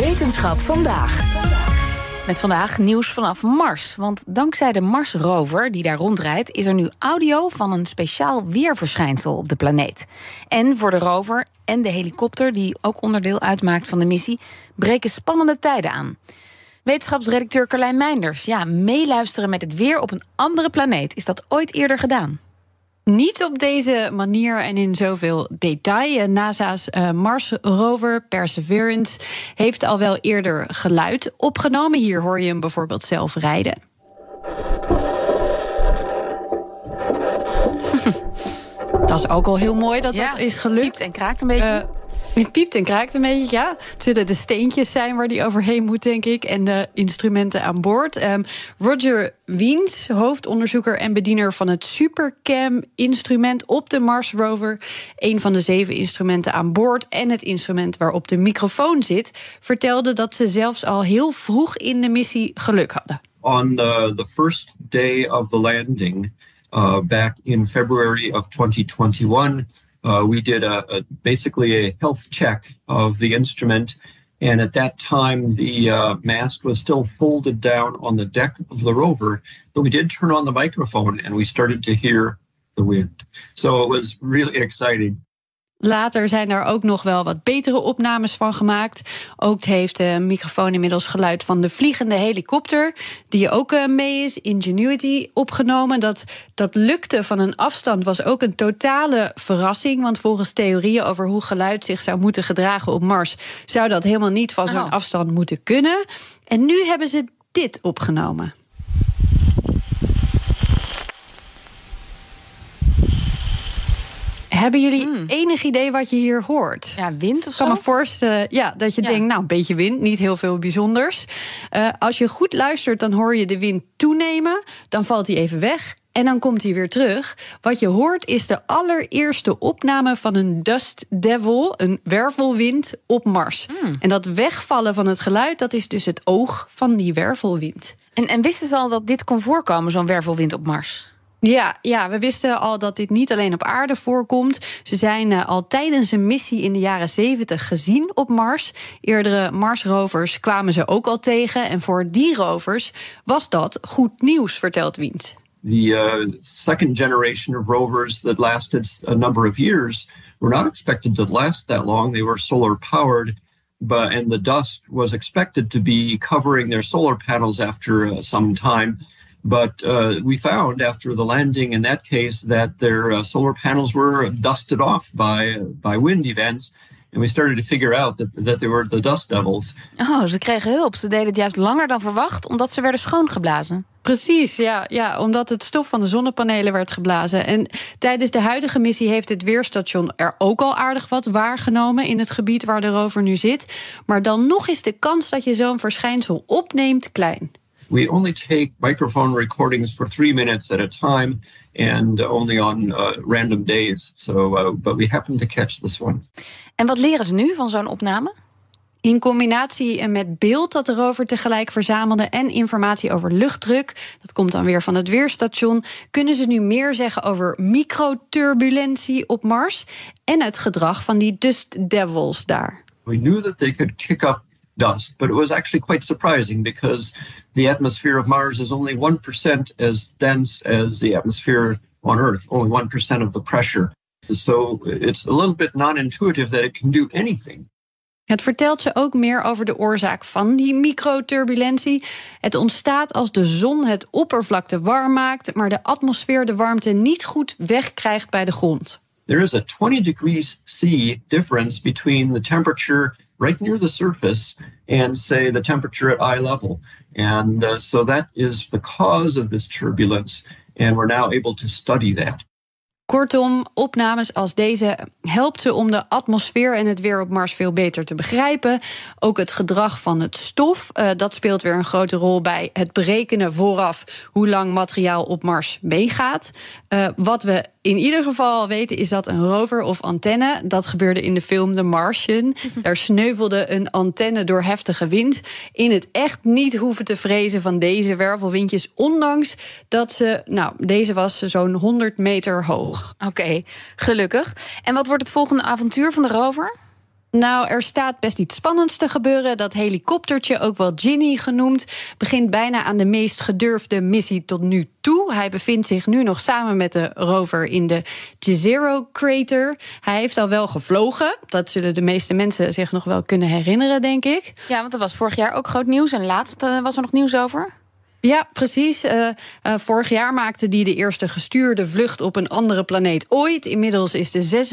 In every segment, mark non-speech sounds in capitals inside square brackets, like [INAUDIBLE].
Wetenschap vandaag. Met vandaag nieuws vanaf Mars. Want dankzij de Mars-rover die daar rondrijdt, is er nu audio van een speciaal weerverschijnsel op de planeet. En voor de rover en de helikopter, die ook onderdeel uitmaakt van de missie, breken spannende tijden aan. Wetenschapsredacteur Carlijn Meinders. Ja, meeluisteren met het weer op een andere planeet. Is dat ooit eerder gedaan? Niet op deze manier en in zoveel detail. NASA's uh, Mars-rover Perseverance heeft al wel eerder geluid opgenomen. Hier hoor je hem bijvoorbeeld zelf rijden. [LAUGHS] dat is ook al heel mooi dat Ja, dat is gelukt. Piept en kraakt een beetje. Het piept en kraakt een beetje, ja. Het zullen de steentjes zijn waar die overheen moet, denk ik. En de instrumenten aan boord. Ehm, Roger Wiens, hoofdonderzoeker en bediener van het Supercam-instrument op de Mars rover. Een van de zeven instrumenten aan boord en het instrument waarop de microfoon zit. Vertelde dat ze zelfs al heel vroeg in de missie geluk hadden. on the, the first day of the landing uh, back in February of 2021, uh, we did a, a basically a health check of the instrument. And at that time, the uh, was still folded down on the deck of the rover. But we did turn on the microphone and we started to hear the wind. So it was really [LAUGHS] exciting. Later zijn er ook nog wel wat betere opnames van gemaakt. Ook heeft de microfoon inmiddels geluid van de vliegende helikopter, die ook eh, mee is, Ingenuity, opgenomen. Dat, dat lukte van een afstand was ook een totale verrassing. Want volgens theorieën over hoe geluid zich zou moeten gedragen op Mars, zou dat helemaal niet van zo'n Oh. afstand moeten kunnen. En nu hebben ze dit opgenomen. Hebben jullie enig idee wat je hier hoort? ja, wind of Ik zo? kan me voorstellen ja, dat je Ja. denkt, nou, een beetje wind, niet heel veel bijzonders. Eh, als je goed luistert, dan hoor je de wind toenemen. Dan valt hij even weg en dan komt hij weer terug. Wat je hoort is de allereerste opname van een dust devil, een wervelwind op Mars. En dat wegvallen van het geluid, dat is dus het oog van die wervelwind. En, en wisten ze al dat dit kon voorkomen, zo'n wervelwind op Mars? Ja, ja, we wisten al dat dit niet alleen op aarde voorkomt. Ze zijn eh, al tijdens een missie in de jaren 70 gezien op Mars. Eerdere Marsrovers kwamen ze ook al tegen. En voor die rovers was dat goed nieuws, vertelt Wiens. the uh, second generation of rovers that lasted a number of years were not expected to last that long. They were solar powered, but and the dust was expected to be covering their solar panels after uh, some time. But uh, we found after the landing in that case that their uh, solar panels were dusted off by by wind events, and we started to figure out that that they were the dust devils. Oh, ze kregen hulp. Ze deden het juist langer dan verwacht, omdat ze werden schoongeblazen. Precies, ja, ja, omdat het stof van de zonnepanelen werd geblazen. En tijdens de huidige missie heeft het weerstation er ook al aardig wat waargenomen in het gebied waar de rover nu zit. Maar dan nog is de kans dat je zo'n verschijnsel opneemt klein. We only take microphone recordings for three minutes at a time and only on uh, random days. So, uh, but we happen to catch this one. En wat leren ze nu van zo'n opname? In combinatie met beeld dat de rover tegelijk verzamelde en informatie over luchtdruk, dat komt dan weer van het weerstation, kunnen ze nu meer zeggen over microturbulentie op Mars en het gedrag van die dust devils daar. We knew that they could kick up dust, but it was actually quite surprising because the atmosphere of Mars is only 1% as dense as the atmosphere on Earth, only 1% of the pressure. So it's a little bit non intuitive that it can do anything. Het vertelt ze ook meer over de oorzaak van die microturbulentie. Het ontstaat als de zon het oppervlak te warm maakt, maar de atmosfeer de warmte niet goed wegkrijgt bij de grond. there is a 20 degrees C difference between the temperature right near the surface and, say, the temperature at eye level. And uh, so that is the cause of this turbulence. And we're now able to study that. Kortom, opnames als deze helpt ze om de atmosfeer en het weer op Mars veel beter te begrijpen. Ook het gedrag van het stof, uh, dat speelt weer een grote rol bij het berekenen vooraf hoe lang materiaal op Mars meegaat. Uh, wat we in ieder geval weten is dat een rover of antenne, dat gebeurde in de film The Martian, [LAUGHS] daar sneuvelde een antenne door heftige wind. In het echt niet hoeven te vrezen van deze wervelwindjes, ondanks dat ze, nou, deze was zo'n 100 meter hoog. Oké, okay, gelukkig. En wat wordt het volgende avontuur van de rover? Nou, er staat best iets spannends te gebeuren. Dat helikoptertje, ook wel Ginny genoemd, begint bijna aan de meest gedurfde missie tot nu toe. Hij bevindt zich nu nog samen met de rover in de Jezero Crater. Hij heeft al wel gevlogen. Dat zullen de meeste mensen zich nog wel kunnen herinneren, denk ik. Ja, want dat was vorig jaar ook groot nieuws. En laatst uh, was er nog nieuws over. Ja, precies. Uh, uh, vorig jaar maakte die de eerste gestuurde vlucht op een andere planeet ooit. Inmiddels is de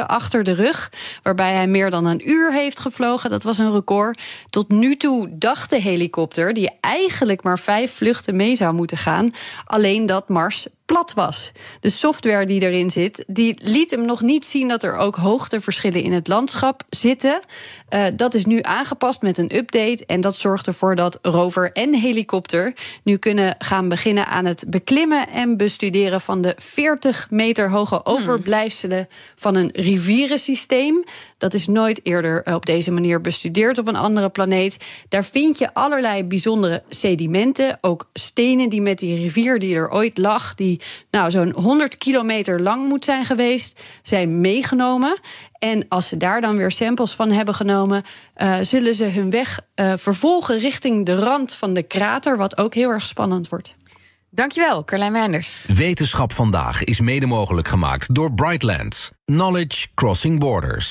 36e achter de rug, waarbij hij meer dan een uur heeft gevlogen. Dat was een record. Tot nu toe dacht de helikopter, die eigenlijk maar vijf vluchten mee zou moeten gaan, alleen dat Mars plat was. De software die erin zit, die liet hem nog niet zien dat er ook hoogteverschillen in het landschap zitten. Uh, dat is nu aangepast met een update en dat zorgt ervoor dat rover en helikopter nu kunnen gaan beginnen aan het beklimmen en bestuderen van de 40 meter hoge overblijfselen van een rivierensysteem. Dat is nooit eerder op deze manier bestudeerd op een andere planeet. Daar vind je allerlei bijzondere sedimenten, ook stenen die met die rivier die er ooit lag, die nou zo'n 100 kilometer lang moet zijn geweest, zijn meegenomen. En als ze daar dan weer samples van hebben genomen, uh, zullen ze hun weg uh, vervolgen richting de rand van de krater, wat ook heel erg spannend wordt. Dankjewel, Carlijn Meinders. Wetenschap vandaag is mede mogelijk gemaakt door Brightlands. Knowledge Crossing Borders.